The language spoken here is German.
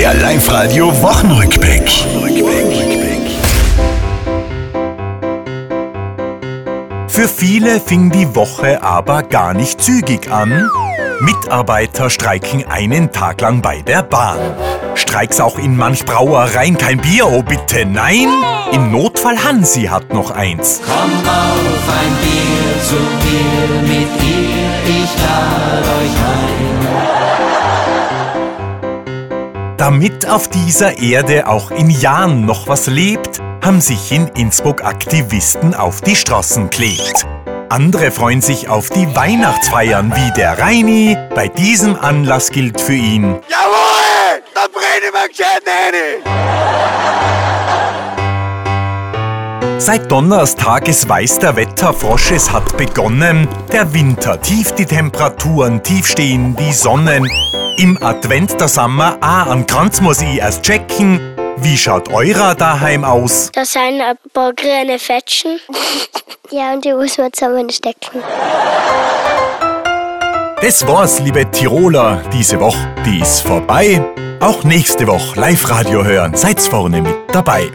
Der Live-Radio Wochenrückblick. Für viele fing die Woche aber gar nicht zügig an. Mitarbeiter streiken einen Tag lang bei der Bahn. Streiks auch in manch Brauereien, kein Bier, oh bitte nein. Im Notfall Hansi hat noch eins. Komm auf ein Bier zu mir, mit ihr, Damit auf dieser Erde auch in Jahren noch was lebt, haben sich in Innsbruck Aktivisten auf die Straßen klebt. Andere freuen sich auf die Weihnachtsfeiern wie der Reini. Bei diesem Anlass gilt für ihn Jawohl! Da brenne mir gescheit rein! Seit Donnerstages weiß der Wetterfrosch, es hat begonnen. Der Winter, tief die Temperaturen, tief stehen die Sonnen. Im Advent der Sommer, ah, an Kranz muss ich erst checken. Wie schaut eurer daheim aus? Da sind ein paar grüne Fetschen. ja, und die muss man zusammenstecken. Das war's, liebe Tiroler. Diese Woche, die ist vorbei. Auch nächste Woche Live-Radio hören. Seid's vorne mit dabei.